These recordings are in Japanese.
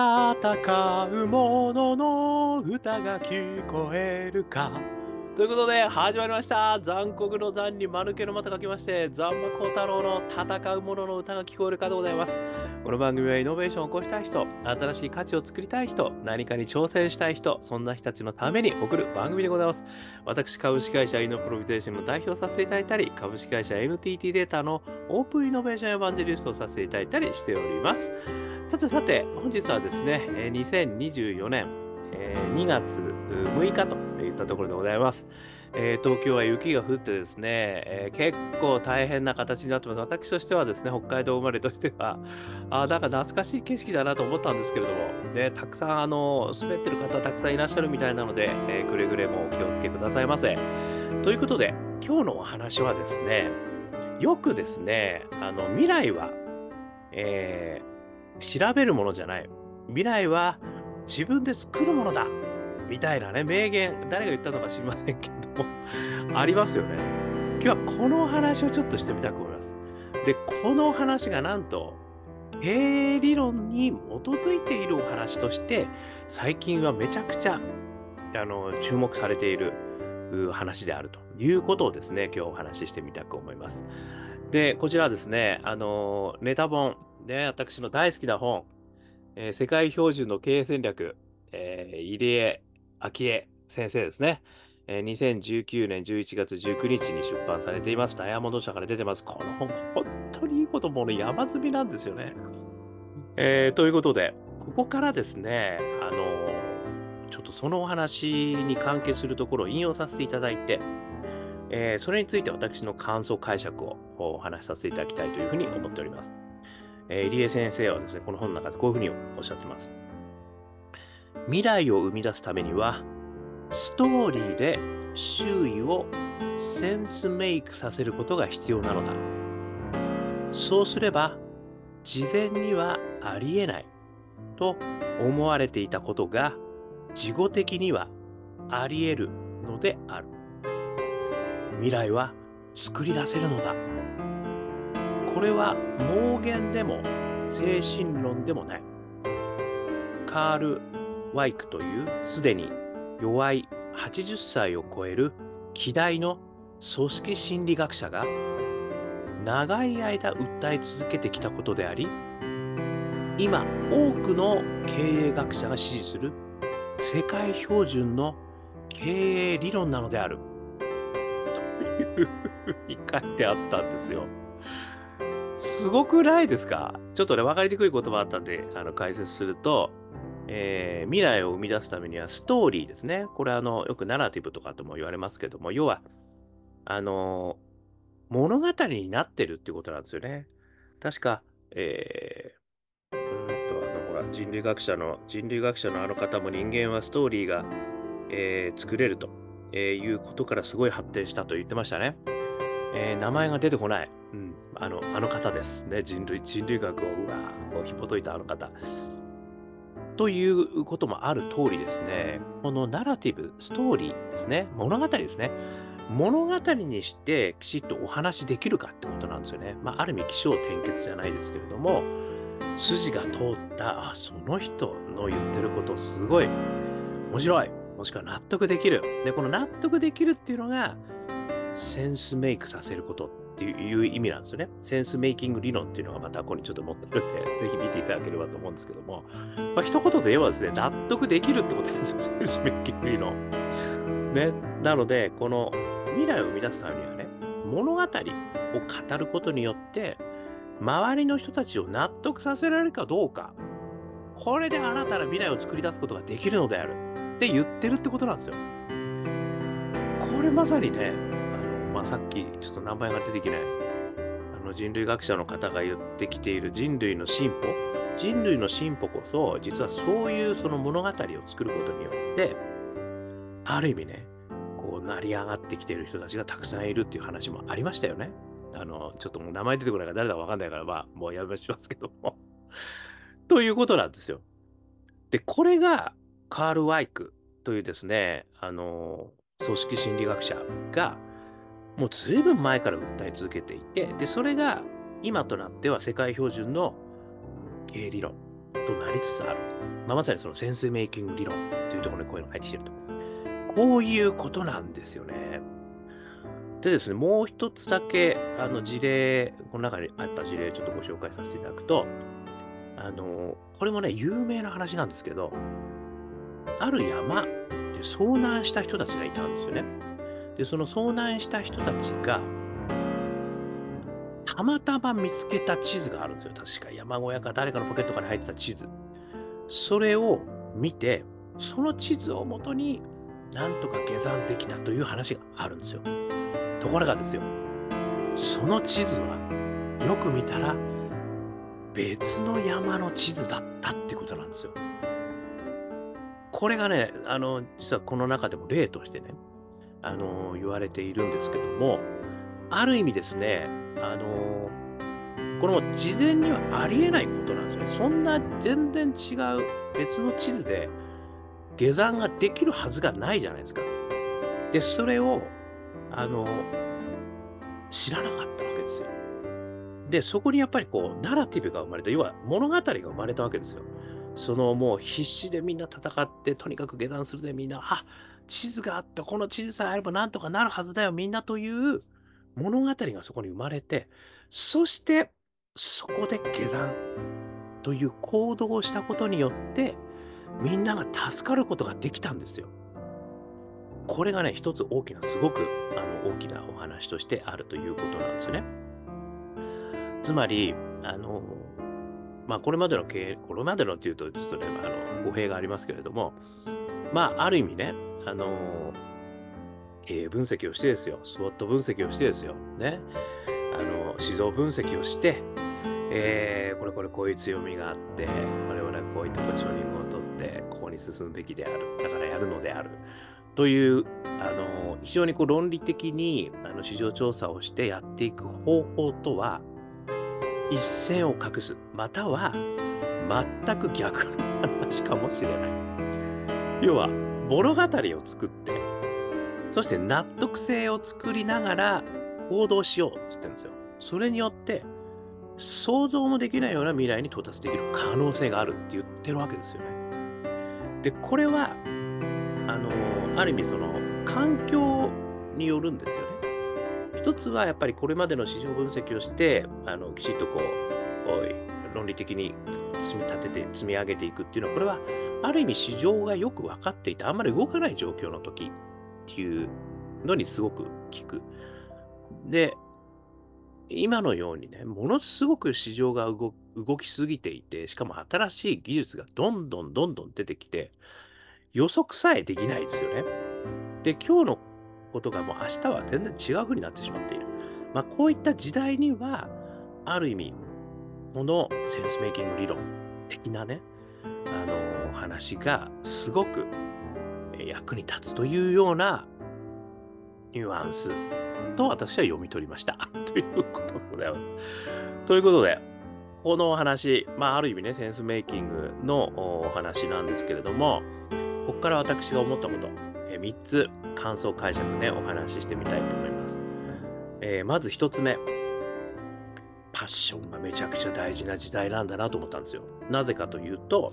戦う者のの歌が聞こえるか。ということで始まりました残酷の残に間抜けのまた書きまして残魔高太郎の戦う者の歌が聞こえるかでございますこの番組はイノベーションを起こしたい人新しい価値を作りたい人何かに挑戦したい人そんな人たちのために送る番組でございます私株式会社イノプロビゼーションの代表させていただいたり株式会社 NTT データのオープンイノベーションエヴァンジェリストをさせていただいたりしておりますさてさて本日はですね2024年2月6日といったところでございます。えー、東京は雪が降ってですね、えー、結構大変な形になってます。私としてはですね、北海道生まれとしては、あなんか懐かしい景色だなと思ったんですけれども、ね、たくさんあの滑ってる方たくさんいらっしゃるみたいなので、えー、くれぐれもお気をつけくださいませ。ということで、今日のお話はですね、よくですね、あの未来は、えー、調べるものじゃない。未来は自分で作るものだみたいなね、名言、誰が言ったのか知りませんけども、ありますよね。今日はこの話をちょっとしてみたく思います。で、この話がなんと、経営理論に基づいているお話として、最近はめちゃくちゃあの注目されている話であるということをですね、今日お話ししてみたく思います。で、こちらはですね、あのネタ本、ね、私の大好きな本、えー、世界標準の経営戦略、えー、入江昭恵先生ですね。えー、2019年11月19日に出版されています。ダイヤモンド社から出てます。この本、本当にいいこともね、山積みなんですよね。えー、ということで、ここからですね、あのー、ちょっとそのお話に関係するところを引用させていただいて、えー、それについて私の感想解釈をお話しさせていただきたいというふうに思っております。えー、入江先生はですね、この本の中でこういうふうにおっしゃってます。未来を生み出すためには、ストーリーで周囲をセンスメイクさせることが必要なのだ。そうすれば、事前にはありえないと思われていたことが、事後的にはあり得るのである。未来は作り出せるのだ。これは妄言でも精神論でもない。カール・ワイクというすでに弱い80歳を超える希代の組織心理学者が長い間訴え続けてきたことであり今多くの経営学者が支持する世界標準の経営理論なのであるというふうに書いてあったんですよ。すごくないですか？ちょっとね、分かりにくい言葉あったんで、あの解説すると、えー、未来を生み出すためにはストーリーですね。これあの、よくナラティブとかとも言われますけども、要は、あの、物語になってるっていうことなんですよね。確か、えー、うんと、あの、ほら、人類学者の、人類学者のあの方も人間はストーリーが、えー、作れると、えいうことからすごい発展したと言ってましたね。え名前が出てこない。うん、あの、あの方です。ね、人類、人類学を、うわこう紐解いたあの方。ということもある通りですね、このナラティブ、ストーリーですね、物語ですね、物語にしてきちっとお話しできるかってことなんですよね。まあ、ある意味、起承転結じゃないですけれども、筋が通った、あ、その人の言ってることすごい面白い、もしくは納得できる。で、この納得できるっていうのが、センスメイクさせることていう意味なんですよね。センスメイキング理論っていうのがまたここにちょっと載ってるんで、ぜひ見ていただければと思うんですけども、まあ、一言で言えばですね、納得できるってことなんですよ、センスメイキング理論。ね、なので、この未来を生み出すためにはね、物語を語ることによって、周りの人たちを納得させられるかどうか、これで新たな未来を作り出すことができるのであるって言ってるってことなんですよ。これまさにね、まあ、さっきちょっと名前が出てきないあの人類学者の方が言ってきている人類の進歩人類の進歩こそ実はそういうその物語を作ることによってある意味ねこう成り上がってきている人たちがたくさんいるっていう話もありましたよね。あのちょっともう名前出てこないから誰だか分かんないからまあもうやめしますけども ということなんですよ。でこれがカール・ワイクというですねあの組織心理学者がもうずいぶん前から訴え続けていて、で、それが今となっては世界標準の経営理論となりつつある。まあ、まさにそのセンスメイキング理論というところにこういうのが入ってきてると。こういうことなんですよね。でですね、もう一つだけ、あの事例、この中にあった事例、ちょっとご紹介させていただくと、あの、これもね、有名な話なんですけど、ある山で遭難した人たちがいたんですよね。で、その遭難した人たちが、たまたま見つけた地図があるんですよ。確か山小屋か誰かのポケットから入ってた地図。それを見て、その地図をもとになんとか下山できたという話があるんですよ。ところがですよ、その地図はよく見たら別の山の地図だったってことなんですよ。これがね、あの、実はこの中でも例としてね、あの、言われているんですけども、ある意味ですね、あの、これも事前にはありえないことなんですよね。そんな全然違う別の地図で下山ができるはずがないじゃないですか。で、それを、あの、知らなかったわけですよ。で、そこにやっぱりこう、ナラティブが生まれた、要は物語が生まれたわけですよ。そのもう必死でみんな戦って、とにかく下山するぜ、みんな。あ地図があった、この地図さえあればなんとかなるはずだよ、みんなという物語がそこに生まれて、そして、そこで下山という行動をしたことによって、みんなが助かることができたんですよ。これがね、一つ大きな、すごくあの大きなお話としてあるということなんですね。つまり、あの、まあ、これまでの経営、これまでのっていうと、ちょっとね、あの語弊がありますけれども、まあ、ある意味ね、あの、経営分析をしてですよ、スウォット分析をしてですよ、ね、あの、指導分析をして、えー、これこれこういう強みがあって、我々はこういったポジショニングを取って、ここに進むべきである。だからやるのである。という、あの、非常にこう論理的にあの市場調査をしてやっていく方法とは、一線を画す。または、全く逆の話かもしれない。要は、物語を作って、そして納得性を作りながら行動しようって言ってるんですよ。それによって、想像もできないような未来に到達できる可能性があるって言ってるわけですよね。で、これは、あの、ある意味その環境によるんですよね。一つはやっぱりこれまでの市場分析をして、あの、きちっとこう、論理的に積み立てて積み上げていくっていうのは、これはある意味市場がよく分かっていて、あんまり動かない状況の時っていうのにすごく効く。で、今のようにね、ものすごく市場が動きすぎていて、しかも新しい技術がどんどんどんどん出てきて、予測さえできないですよね。で、今日のことがもう明日は全然違う風になってしまっている。まあ、こういった時代には、ある意味、このセンスメイキング理論的なね、あの話がすごく役に立つというようなニュアンスと私は読み取りました。ということでございます。ということで、このお話、まあ、ある意味ね、センスメイキングのお話なんですけれども、ここから私が思ったこと、え3つ感想解釈ね、お話ししてみたいと思います。えー、まず1つ目、パッションがめちゃくちゃ大事な時代なんだなと思ったんですよ。なぜかというと、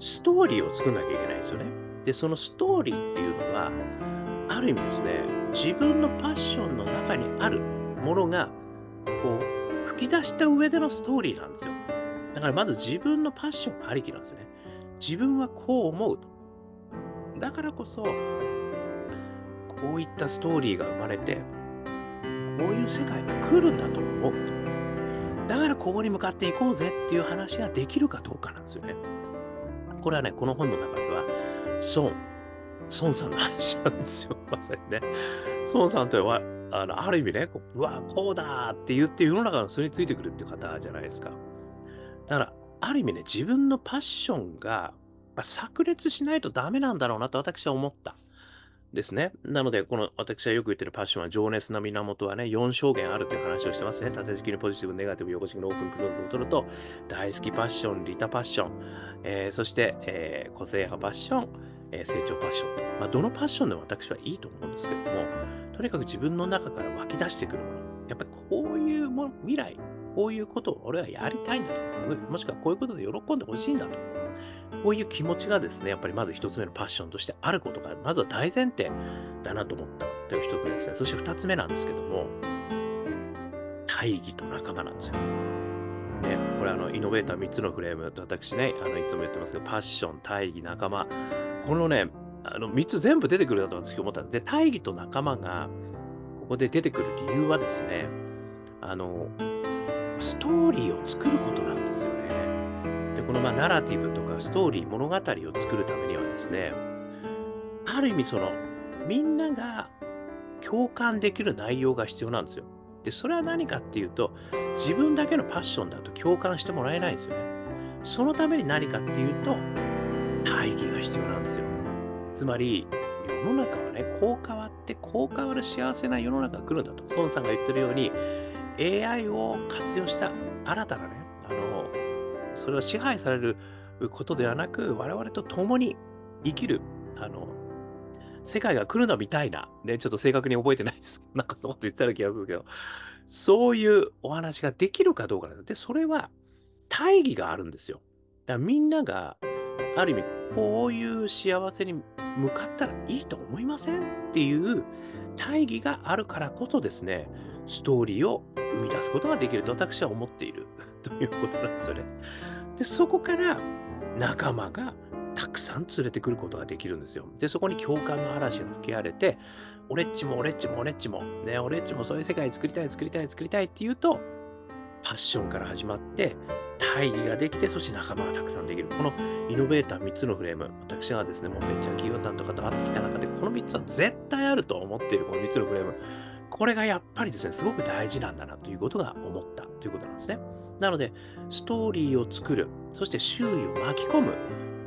ストーリーを作んなきゃいけないんですよね。で、そのストーリーっていうのは、ある意味ですね、自分のパッションの中にあるものが、こう、吹き出した上でのストーリーなんですよ。だからまず自分のパッションありきなんですよね。自分はこう思うと。だからこそ、こういったストーリーが生まれて、こういう世界が来るんだと思うと。だからここに向かっていこうぜっていう話ができるかどうかなんですよね。これはね、この本の中では、孫孫さんの話なんですよ、まさにね。孫さんとは、あのある意味ね、こううわ、こうだって言って世の中のそれについてくるっていう方じゃないですか。だから、ある意味ね、自分のパッションが炸裂しないとダメなんだろうなと私は思った。ですね。なので、この私はよく言ってるパッションは情熱の源はね、4証言あるという話をしてますね。縦軸にポジティブ、ネガティブ、横軸のオープン、クローズを取ると、大好きパッション、利他パッション、えー、そして、えー、個性派パッション、えー、成長パッションと。まあ、どのパッションでも私はいいと思うんですけども、とにかく自分の中から湧き出してくるもの。やっぱりこういうも未来、こういうことを俺はやりたいんだと。もしくはこういうことで喜んでほしいんだと。こういう気持ちがですね、やっぱりまず一つ目のパッションとしてあることが、まずは大前提だなと思ったという一つ目ですね。そして二つ目なんですけども、大義と仲間なんですよ。ね、これあの、イノベーター3つのフレームと私ね、あのいつも言ってますけど、パッション、大義、仲間。このね、あの3つ全部出てくるだと私思ったんで、大義と仲間がここで出てくる理由はですね、あの、ストーリーを作ることなんですよね。このまあナラティブとかストーリー、物語を作るためにはですね、ある意味その、みんなが共感できる内容が必要なんですよ。で、それは何かっていうと、自分だけのパッションだと共感してもらえないんですよね。そのために何かっていうと、大義が必要なんですよ。つまり、世の中はね、こう変わって、こう変わる幸せな世の中が来るんだと。孫さんが言ってるように、AI を活用した新たなね、それは支配されることではなく、我々と共に生きる、あの、世界が来るのみたいな、ね、ちょっと正確に覚えてないです。なんかそのこと言ってたような気がするけど、そういうお話ができるかどうかなんで、それは大義があるんですよ。だからみんなが、ある意味、こういう幸せに向かったらいいと思いませんっていう大義があるからこそですね、ストーリーを生み出すことができると私は思っている ということなんですよね。で、そこから仲間がたくさん連れてくることができるんですよ。で、そこに共感の嵐が吹き荒れて、俺っちも俺っちも俺っちも、ね、俺っちもそういう世界作りたい作りたい作りたいっていうと、パッションから始まって、大義ができて、そして仲間がたくさんできる。このイノベーター3つのフレーム、私がですね、もうベンチャー企業さんとかと会ってきた中で、この3つは絶対あると思っているこの3つのフレーム。これがやっぱりですね、すごく大事なんだなということが思ったということなんですね。なので、ストーリーを作る、そして周囲を巻き込む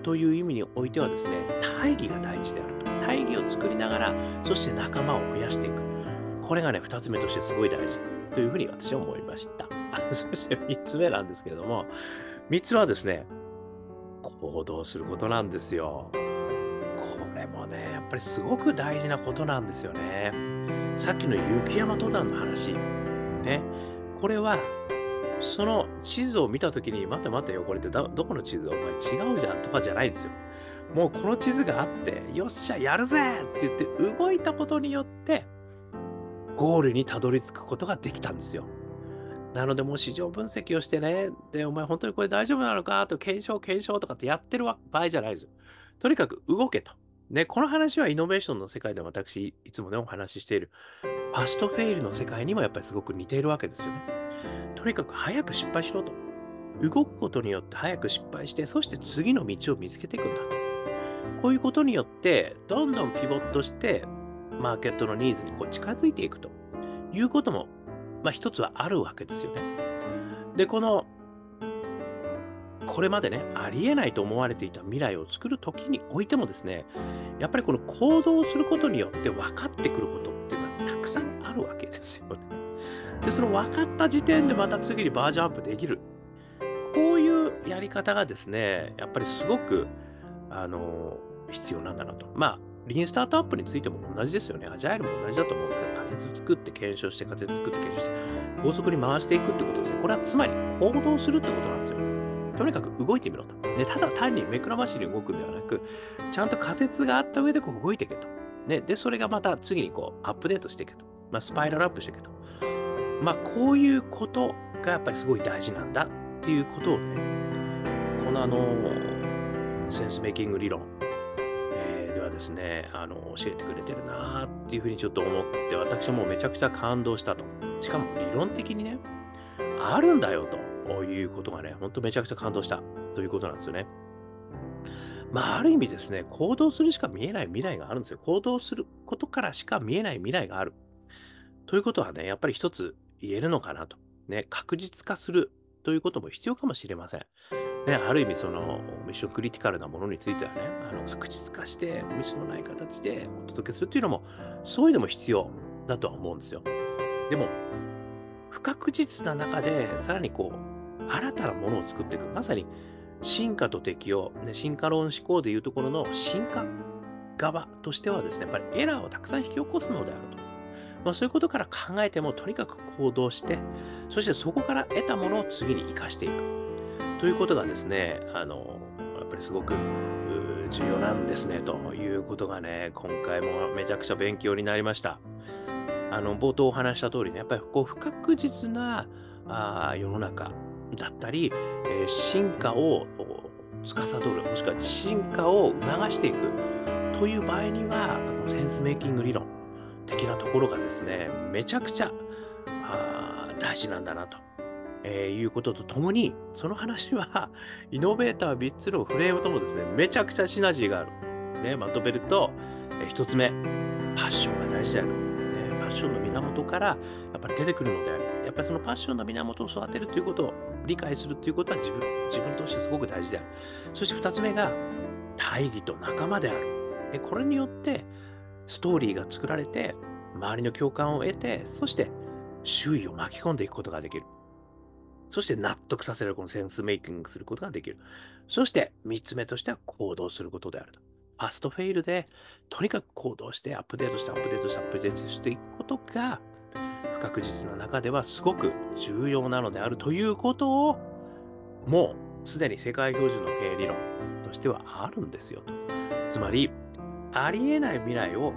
という意味においてはですね、大義が大事であると。大義を作りながら、そして仲間を増やしていく。これがね、2つ目としてすごい大事というふうに私は思いました。そして3つ目なんですけれども、3つはですね、行動することなんですよ。これもね、やっぱりすごく大事なことなんですよね。さっきの雪山登山の話。ね。これは、その地図を見たときに、待て待てよ、これってどこの地図お前違うじゃんとかじゃないんですよ。もうこの地図があって、よっしゃ、やるぜって言って動いたことによって、ゴールにたどり着くことができたんですよ。なので、もう市場分析をしてね、で、お前本当にこれ大丈夫なのかと検証、検証とかってやってる場合じゃないですよ。とにかく動けと。ね、この話はイノベーションの世界でも私、いつもね、お話ししている、ファストフェイルの世界にもやっぱりすごく似ているわけですよね。とにかく早く失敗しろと。動くことによって早く失敗して、そして次の道を見つけていくんだと。こういうことによって、どんどんピボットして、マーケットのニーズにこう近づいていくということもまあ、一つはあるわけですよね。で、この、これまでね、ありえないと思われていた未来を作るときにおいてもですね、やっぱりこの行動することによって分かってくることっていうのはたくさんあるわけですよね。で、その分かった時点でまた次にバージョンアップできる。こういうやり方がですね、やっぱりすごく、あの、必要なんだなと。まあ、リーンスタートアップについても同じですよね。アジャイルも同じだと思うんですけど、仮説作って検証して、仮説作って検証して、高速に回していくってことですね。これはつまり行動するってことなんですよ。とにかく動いてみろと。で、ただ単に目くらましに動くんではなく、ちゃんと仮説があった上でこう動いていけと。ね、で、それがまた次にこうアップデートしていけと。まあ、スパイラルアップしていけと。まあ、こういうことがやっぱりすごい大事なんだっていうことをね、このあの、センスメイキング理論、ですね、あの、教えてくれてるなっていうふうにちょっと思って、私もめちゃくちゃ感動したと。しかも理論的にね、あるんだよということがね、ほんとめちゃくちゃ感動したということなんですよね。まあ、ある意味ですね、行動するしか見えない未来があるんですよ。行動することからしか見えない未来がある。ということはね、やっぱり一つ言えるのかなと。ね、確実化するということも必要かもしれません。ね、ある意味そのミッションクリティカルなものについてはね、あの確実化してミスのない形でお届けするっていうのも、そういうのも必要だとは思うんですよ。でも、不確実な中でさらにこう、新たなものを作っていく。まさに進化と適応、ね、進化論思考でいうところの進化側としてはですね、やっぱりエラーをたくさん引き起こすのであると。まあ、そういうことから考えても、とにかく行動して、そしてそこから得たものを次に生かしていく。ということがですね、あの、やっぱりすごく重要なんですね、ということがね、今回もめちゃくちゃ勉強になりました。あの、冒頭お話した通りね、やっぱりこう不確実なあ世の中だったり、え、進化を司る、もしくは進化を促していくという場合には、このセンスメイキング理論的なところがですね、めちゃくちゃ大事なんだなと、えー、いうこととともに、その話は、イノベーター3つのフレームともですね、めちゃくちゃシナジーがある。ね、まとめると、えー、1つ目、パッションが大事である。ね、パッションの源からやっぱり出てくるので。やっぱりそのパッションの源を育てるということを理解するということは自分自分としてすごく大事である。そして2つ目が大義と仲間である。で、これによってストーリーが作られて、周りの共感を得て、そして周囲を巻き込んでいくことができる。そして納得させるこのセンスメイキングすることができる。そして3つ目としては行動することであると。ファストフェイルで、とにかく行動してアップデートしてアップデートしてアップデートしていくことが、確実な中ではすごく重要なのであるということを、もうすでに世界標準の経営理論としてはあるんですよと。つまり、ありえない未来を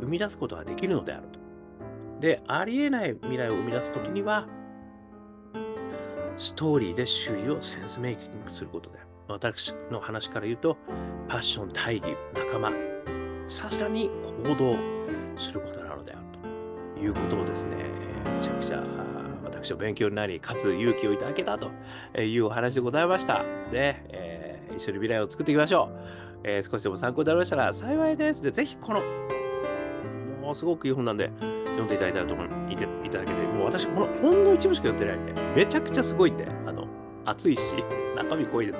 生み出すことができるのであると。で、ありえない未来を生み出すときには、ストーリーで周囲をセンスメイキングすることで。私の話から言うと、パッション、大義、仲間、さらに行動することなのであるということをですね、めちゃくちゃ私は勉強になり、かつ勇気をいただけたというお話でございました。で、えー、一緒に未来を作っていきましょう。えー、少しでも参考になりましたら幸いです。で、ぜひこの、もうすごくいい本なんで、読んでいただいたらと思いいただけて、もう私、この本の一部しか読んでないんで、めちゃくちゃすごいって、あの、熱いし、中身濃いです。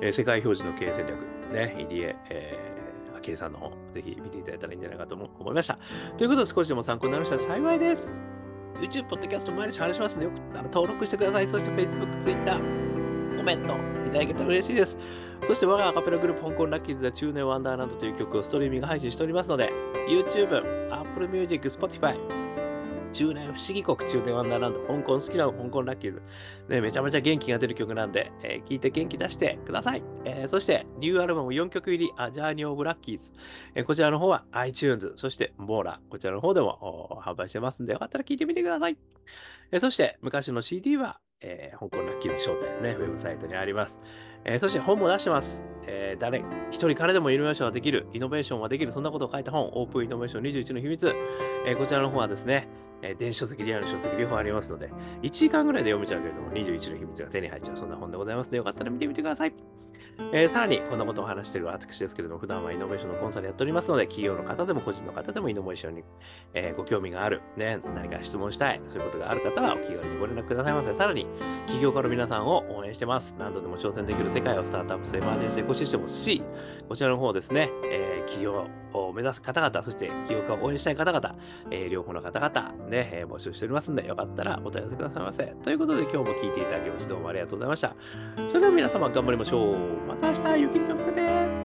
えー、世界表示の経営戦略、ね、入江、えー、あきさんの方、ぜひ見ていただいたらいいんじゃないかと思いました。ということで、少しでも参考になりましたら幸いです。YouTube、ポッドキャスト毎日話しますので、よかったら登録してください。そして Facebook、Twitter、コメントいただけたら嬉しいです。そして我がアカペラグループ香港ラッキーズは中年ワンダーランドという曲をストリーミング配信しておりますので、YouTube、Apple Music、Spotify、中年不思議国中年ワンダーランド、香港好きなの香港ラッキーズ。ね、めちゃめちゃ元気が出る曲なんで、えー、聴いて元気出してください。えー、そして、ニューアルバム4曲入り、アジャーニオブラッキーズ。えー、こちらの方は iTunes、そしてモーラ、こちらの方でも販売してますんで、よかったら聴いてみてください。えそして、昔の CD は、え香港ラッキーズ商店ね、ウェブサイトにあります。えー、そして本も出してます。えー、誰、一人からでもイノベーションができる、イノベーションができる、そんなことを書いた本、オープンイノベーション21の秘密。えー、こちらの方はですね、えー、電子書籍、リアル書籍両方ありますので、1時間ぐらいで読めちゃうけれども、21の秘密が手に入っちゃう、そんな本でございますので、よかったら見てみてください。えー、さらに、こんなことを話している私ですけれども、普段はイノベーションのコンサルやっておりますので、企業の方でも個人の方でもイノベーションに、えー、ご興味がある、ね、何か質問したい、そういうことがある方はお気軽にご連絡くださいませ。さらに、起業家の皆さんを応援してます。何度でも挑戦できる世界をスタートアップスエマージェンシーエコシステム C、こちらの方ですね、えー、起業を目指す方々、そして起業家を応援したい方々、えー、両方の方々、ね、えー、募集しておりますので、よかったらお問い合わせくださいませ。ということで、今日も聞いていただきまして、どうもありがとうございました。それでは皆様、頑張りましょう。また明日、雪に気をつけて。